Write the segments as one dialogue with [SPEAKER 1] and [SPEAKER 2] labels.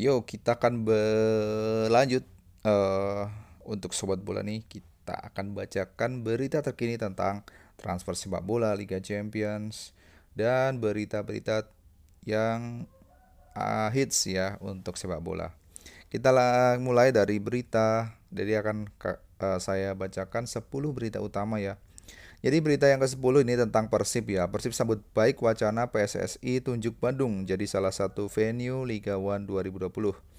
[SPEAKER 1] Yo, kita akan berlanjut eh untuk sobat bola nih, kita akan bacakan berita terkini tentang transfer sepak bola Liga Champions dan berita-berita yang uh, hits ya untuk sepak bola. Kita mulai dari berita, jadi akan uh, saya bacakan 10 berita utama ya. Jadi berita yang ke-10 ini tentang Persib ya. Persib sambut baik wacana PSSI tunjuk Bandung jadi salah satu venue Liga 1 2020.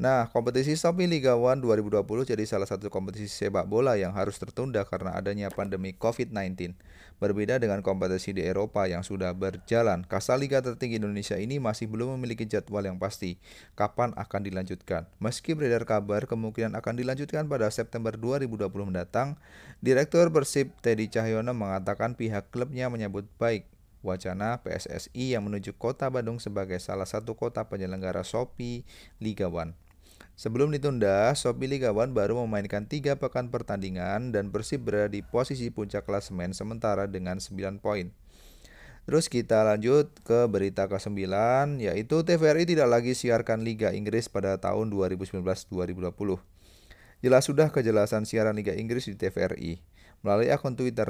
[SPEAKER 1] Nah, kompetisi Shopee Liga One 2020 jadi salah satu kompetisi sepak bola yang harus tertunda karena adanya pandemi COVID-19. Berbeda dengan kompetisi di Eropa yang sudah berjalan, Kasta Liga tertinggi Indonesia ini masih belum memiliki jadwal yang pasti kapan akan dilanjutkan. Meski beredar kabar kemungkinan akan dilanjutkan pada September 2020 mendatang, Direktur Persib Teddy Cahyono mengatakan pihak klubnya menyambut baik wacana PSSI yang menuju kota Bandung sebagai salah satu kota penyelenggara Shopee Liga One. Sebelum ditunda, Shopee Liga One baru memainkan tiga pekan pertandingan dan Persib berada di posisi puncak klasemen sementara dengan 9 poin. Terus kita lanjut ke berita ke-9 yaitu TVRI tidak lagi siarkan Liga Inggris pada tahun 2019-2020. Jelas sudah kejelasan siaran Liga Inggris di TVRI. Melalui akun Twitter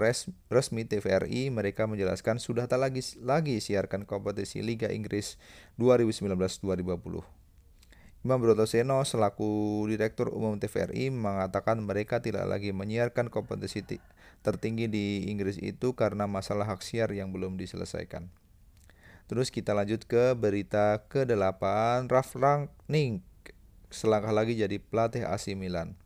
[SPEAKER 1] resmi TVRI, mereka menjelaskan sudah tak lagi lagi siarkan kompetisi Liga Inggris 2019-2020. Imam Brotoseno selaku Direktur Umum TVRI mengatakan mereka tidak lagi menyiarkan kompetisi tertinggi di Inggris itu karena masalah hak siar yang belum diselesaikan. Terus kita lanjut ke berita ke-8, Ralf Rangnick selangkah lagi jadi pelatih AC Milan.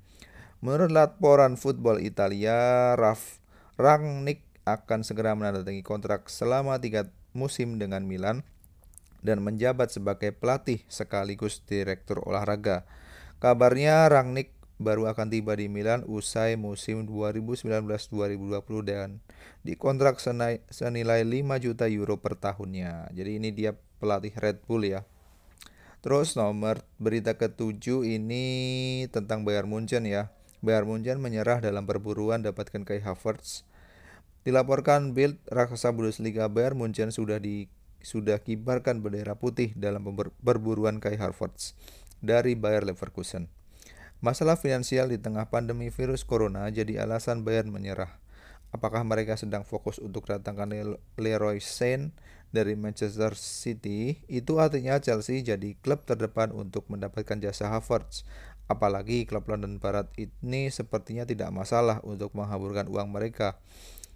[SPEAKER 1] Menurut laporan Football Italia, Ralf Rangnick akan segera menandatangani kontrak selama tiga musim dengan Milan dan menjabat sebagai pelatih sekaligus direktur olahraga. Kabarnya Rangnick baru akan tiba di Milan usai musim 2019-2020 dan dikontrak senilai 5 juta euro per tahunnya. Jadi ini dia pelatih Red Bull ya. Terus nomor berita ketujuh ini tentang Bayern Munchen ya. Bayern Munchen menyerah dalam perburuan dapatkan Kai Havertz. Dilaporkan Bild raksasa Bundesliga Bayern Munchen sudah di sudah kibarkan bendera putih dalam perburuan Kai Havertz dari Bayer Leverkusen. Masalah finansial di tengah pandemi virus corona jadi alasan Bayern menyerah. Apakah mereka sedang fokus untuk datangkan Leroy Sané dari Manchester City? Itu artinya Chelsea jadi klub terdepan untuk mendapatkan jasa Havertz. Apalagi klub London Barat ini sepertinya tidak masalah untuk menghaburkan uang mereka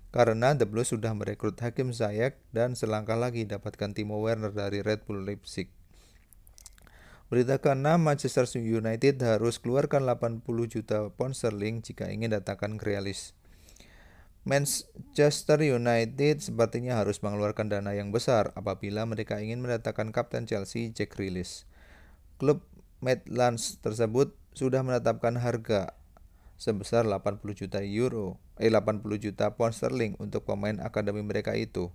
[SPEAKER 1] karena The Blues sudah merekrut Hakim Ziyech dan selangkah lagi dapatkan Timo Werner dari Red Bull Leipzig. Berita ke-6, Manchester United harus keluarkan 80 juta pound sterling jika ingin datangkan Grealish. Manchester United sepertinya harus mengeluarkan dana yang besar apabila mereka ingin mendatangkan kapten Chelsea Jack Grealish. Klub Midlands tersebut sudah menetapkan harga sebesar 80 juta euro, eh 80 juta pound sterling untuk pemain akademi mereka itu.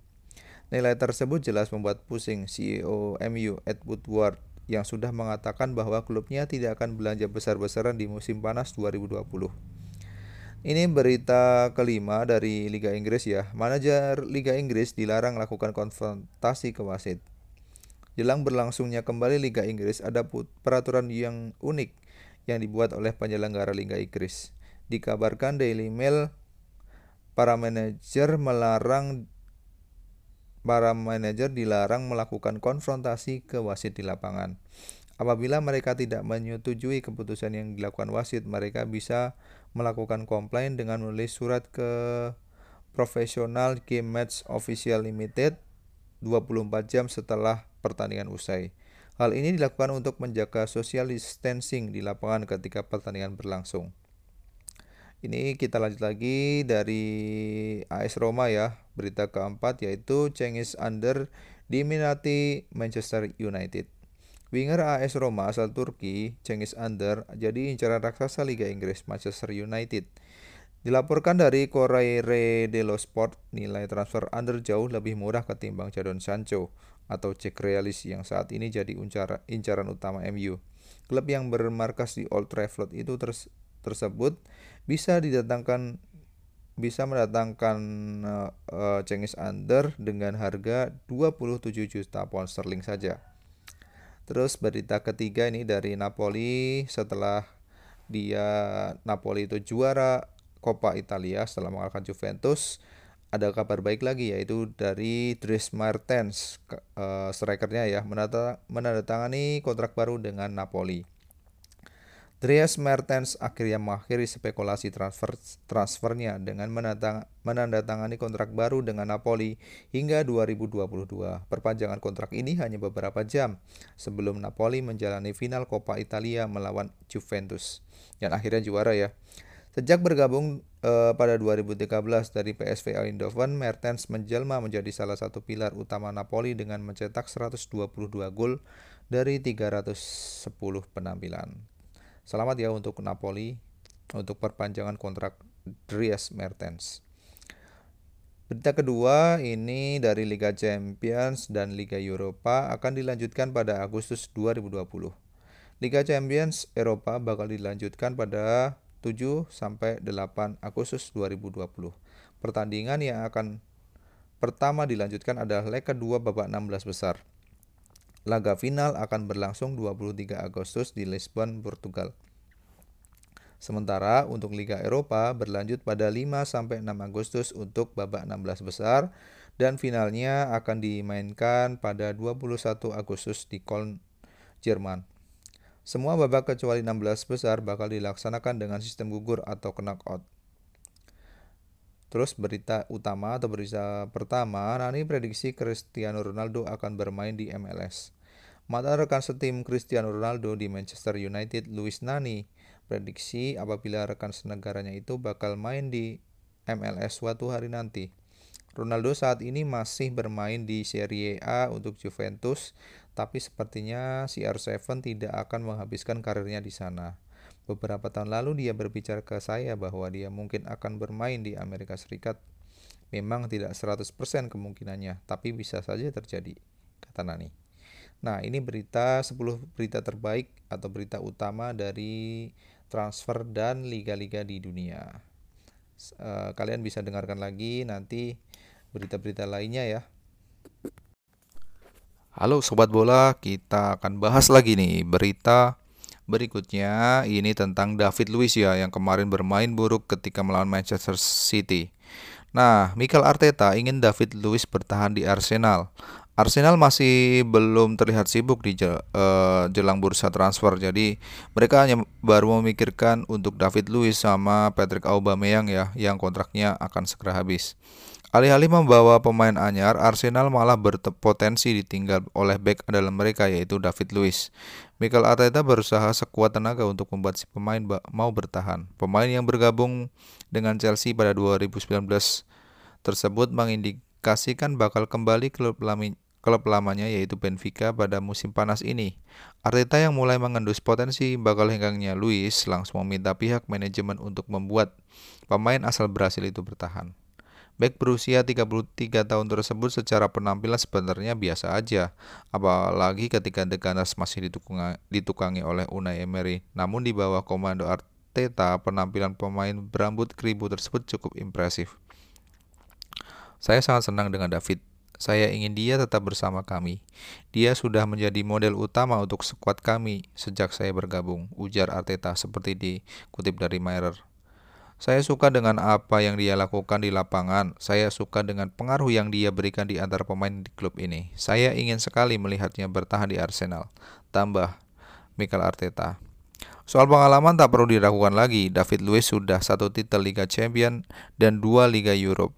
[SPEAKER 1] Nilai tersebut jelas membuat pusing CEO MU Ed Woodward yang sudah mengatakan bahwa klubnya tidak akan belanja besar-besaran di musim panas 2020. Ini berita kelima dari Liga Inggris ya. Manajer Liga Inggris dilarang lakukan konfrontasi ke wasit. Jelang berlangsungnya kembali Liga Inggris ada peraturan yang unik yang dibuat oleh penyelenggara Liga Inggris. Dikabarkan Daily Mail para manajer melarang para manajer dilarang melakukan konfrontasi ke wasit di lapangan. Apabila mereka tidak menyetujui keputusan yang dilakukan wasit, mereka bisa melakukan komplain dengan menulis surat ke Professional Game Match Official Limited 24 jam setelah pertandingan usai. Hal ini dilakukan untuk menjaga social distancing di lapangan ketika pertandingan berlangsung. Ini kita lanjut lagi dari AS Roma ya. Berita keempat yaitu Cengiz Under diminati Manchester United. Winger AS Roma asal Turki, Cengiz Under, jadi incaran raksasa Liga Inggris Manchester United. Dilaporkan dari Corriere dello Sport, nilai transfer Under jauh lebih murah ketimbang Jadon Sancho atau Jack Grealish yang saat ini jadi incaran utama MU. Klub yang bermarkas di Old Trafford itu tersebut bisa didatangkan bisa mendatangkan uh, uh, Cengiz Under dengan harga 27 juta pound sterling saja. Terus berita ketiga ini dari Napoli setelah dia Napoli itu juara Coppa Italia setelah mengalahkan Juventus ada kabar baik lagi yaitu dari Dries Mertens uh, strikernya ya menandatangani kontrak baru dengan Napoli. Dries Mertens akhirnya mengakhiri spekulasi transfer transfernya dengan menandatangani kontrak baru dengan Napoli hingga 2022. Perpanjangan kontrak ini hanya beberapa jam sebelum Napoli menjalani final Coppa Italia melawan Juventus yang akhirnya juara ya. Sejak bergabung uh, pada 2013 dari PSV Eindhoven, Mertens menjelma menjadi salah satu pilar utama Napoli dengan mencetak 122 gol dari 310 penampilan. Selamat ya untuk Napoli untuk perpanjangan kontrak Dries Mertens. Berita kedua ini dari Liga Champions dan Liga Eropa akan dilanjutkan pada Agustus 2020. Liga Champions Eropa bakal dilanjutkan pada 7 sampai 8 Agustus 2020. Pertandingan yang akan pertama dilanjutkan adalah leg kedua babak 16 besar. Laga final akan berlangsung 23 Agustus di Lisbon, Portugal. Sementara untuk Liga Eropa berlanjut pada 5 sampai 6 Agustus untuk babak 16 besar dan finalnya akan dimainkan pada 21 Agustus di Köln, Jerman. Semua babak kecuali 16 besar bakal dilaksanakan dengan sistem gugur atau knockout. Terus berita utama atau berita pertama, Nani prediksi Cristiano Ronaldo akan bermain di MLS. Mata rekan setim Cristiano Ronaldo di Manchester United, Luis Nani, prediksi apabila rekan senegaranya itu bakal main di MLS suatu hari nanti. Ronaldo saat ini masih bermain di Serie A untuk Juventus tapi sepertinya CR7 tidak akan menghabiskan karirnya di sana. Beberapa tahun lalu dia berbicara ke saya bahwa dia mungkin akan bermain di Amerika Serikat. Memang tidak 100% kemungkinannya, tapi bisa saja terjadi, kata Nani. Nah, ini berita 10 berita terbaik atau berita utama dari transfer dan liga-liga di dunia. Uh, kalian bisa dengarkan lagi nanti berita-berita lainnya ya. Halo sobat bola, kita akan bahas lagi nih berita berikutnya ini tentang David Luiz ya yang kemarin bermain buruk ketika melawan Manchester City. Nah, Mikel Arteta ingin David Luiz bertahan di Arsenal. Arsenal masih belum terlihat sibuk di uh, jelang bursa transfer. Jadi mereka hanya baru memikirkan untuk David Luiz sama Patrick Aubameyang ya yang kontraknya akan segera habis. Alih-alih membawa pemain anyar, Arsenal malah berpotensi ditinggal oleh back dalam mereka yaitu David Luiz. Mikel Arteta berusaha sekuat tenaga untuk membuat si pemain mau bertahan. Pemain yang bergabung dengan Chelsea pada 2019 tersebut mengindikasikan bakal kembali klub klub lamanya yaitu Benfica pada musim panas ini. Arteta yang mulai mengendus potensi bakal henggangnya Luis langsung meminta pihak manajemen untuk membuat pemain asal Brasil itu bertahan. Back berusia 33 tahun tersebut secara penampilan sebenarnya biasa aja, apalagi ketika The Gunners masih ditukangi, ditukangi oleh Unai Emery. Namun di bawah komando Arteta, penampilan pemain berambut keribu tersebut cukup impresif. Saya sangat senang dengan David. Saya ingin dia tetap bersama kami. Dia sudah menjadi model utama untuk skuad kami sejak saya bergabung, ujar Arteta seperti dikutip dari Mirror. Saya suka dengan apa yang dia lakukan di lapangan. Saya suka dengan pengaruh yang dia berikan di antar pemain di klub ini. Saya ingin sekali melihatnya bertahan di Arsenal. Tambah Mikel Arteta. Soal pengalaman tak perlu diragukan lagi. David Luiz sudah satu titel Liga Champion dan dua Liga Europe.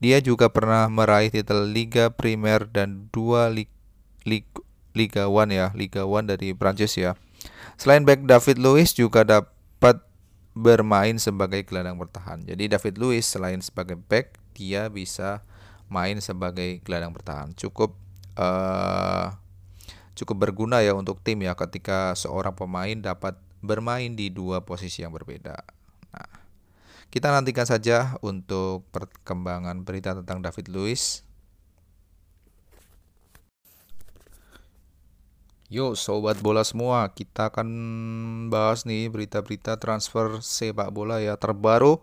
[SPEAKER 1] Dia juga pernah meraih titel Liga Primer dan dua Liga, Liga One ya, Liga One dari Prancis ya. Selain back David Luiz juga dapat bermain sebagai gelandang bertahan. Jadi David Luiz selain sebagai back, dia bisa main sebagai gelandang bertahan. Cukup uh, cukup berguna ya untuk tim ya ketika seorang pemain dapat bermain di dua posisi yang berbeda. Nah, kita nantikan saja untuk perkembangan berita tentang David Luiz Yo sobat bola semua, kita akan bahas nih berita-berita transfer sepak bola ya terbaru.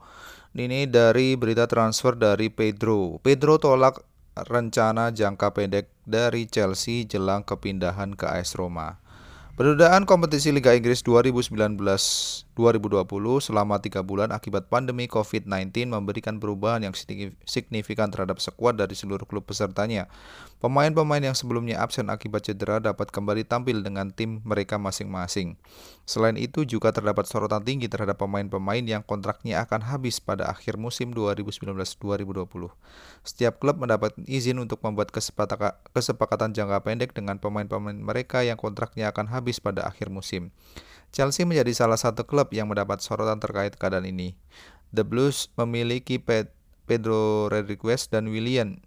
[SPEAKER 1] Ini dari berita transfer dari Pedro. Pedro tolak rencana jangka pendek dari Chelsea jelang kepindahan ke AS Roma. Penundaan kompetisi Liga Inggris 2019-2020 selama tiga bulan akibat pandemi COVID-19 memberikan perubahan yang signifikan terhadap skuad dari seluruh klub pesertanya. Pemain-pemain yang sebelumnya absen akibat cedera dapat kembali tampil dengan tim mereka masing-masing. Selain itu juga terdapat sorotan tinggi terhadap pemain-pemain yang kontraknya akan habis pada akhir musim 2019-2020. Setiap klub mendapat izin untuk membuat kesepakatan jangka pendek dengan pemain-pemain mereka yang kontraknya akan habis pada akhir musim. Chelsea menjadi salah satu klub yang mendapat sorotan terkait keadaan ini. The Blues memiliki Pedro Rodriguez dan William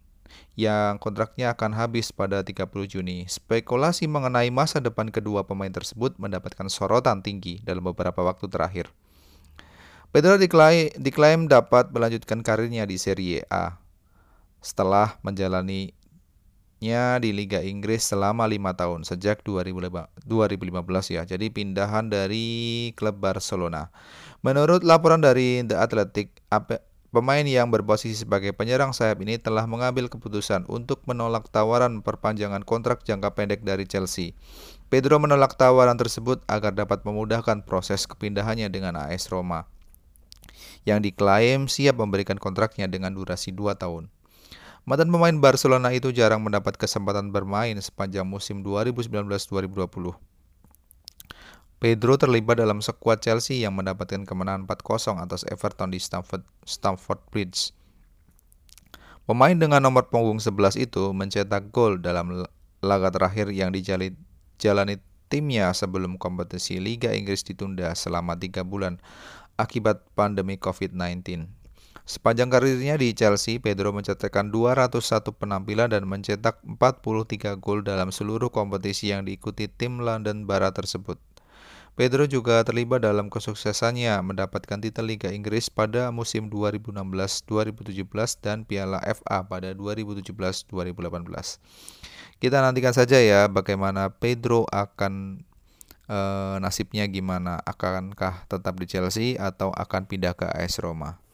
[SPEAKER 1] yang kontraknya akan habis pada 30 Juni. Spekulasi mengenai masa depan kedua pemain tersebut mendapatkan sorotan tinggi dalam beberapa waktu terakhir. Pedro diklaim, diklaim dapat melanjutkan karirnya di Serie A setelah menjalani nya di Liga Inggris selama lima tahun sejak 2015 ya. Jadi pindahan dari klub Barcelona. Menurut laporan dari The Athletic, pemain yang berposisi sebagai penyerang sayap ini telah mengambil keputusan untuk menolak tawaran perpanjangan kontrak jangka pendek dari Chelsea. Pedro menolak tawaran tersebut agar dapat memudahkan proses kepindahannya dengan AS Roma yang diklaim siap memberikan kontraknya dengan durasi 2 tahun. Mantan pemain Barcelona itu jarang mendapat kesempatan bermain sepanjang musim 2019-2020. Pedro terlibat dalam skuad Chelsea yang mendapatkan kemenangan 4-0 atas Everton di Stamford, Stamford Bridge. Pemain dengan nomor punggung 11 itu mencetak gol dalam laga terakhir yang dijalani timnya sebelum kompetisi Liga Inggris ditunda selama tiga bulan akibat pandemi COVID-19. Sepanjang karirnya di Chelsea, Pedro mencetakkan 201 penampilan dan mencetak 43 gol dalam seluruh kompetisi yang diikuti tim London Barat tersebut. Pedro juga terlibat dalam kesuksesannya mendapatkan titel Liga Inggris pada musim 2016-2017 dan Piala FA pada 2017-2018. Kita nantikan saja ya bagaimana Pedro akan e, nasibnya gimana, akankah tetap di Chelsea atau akan pindah ke AS Roma.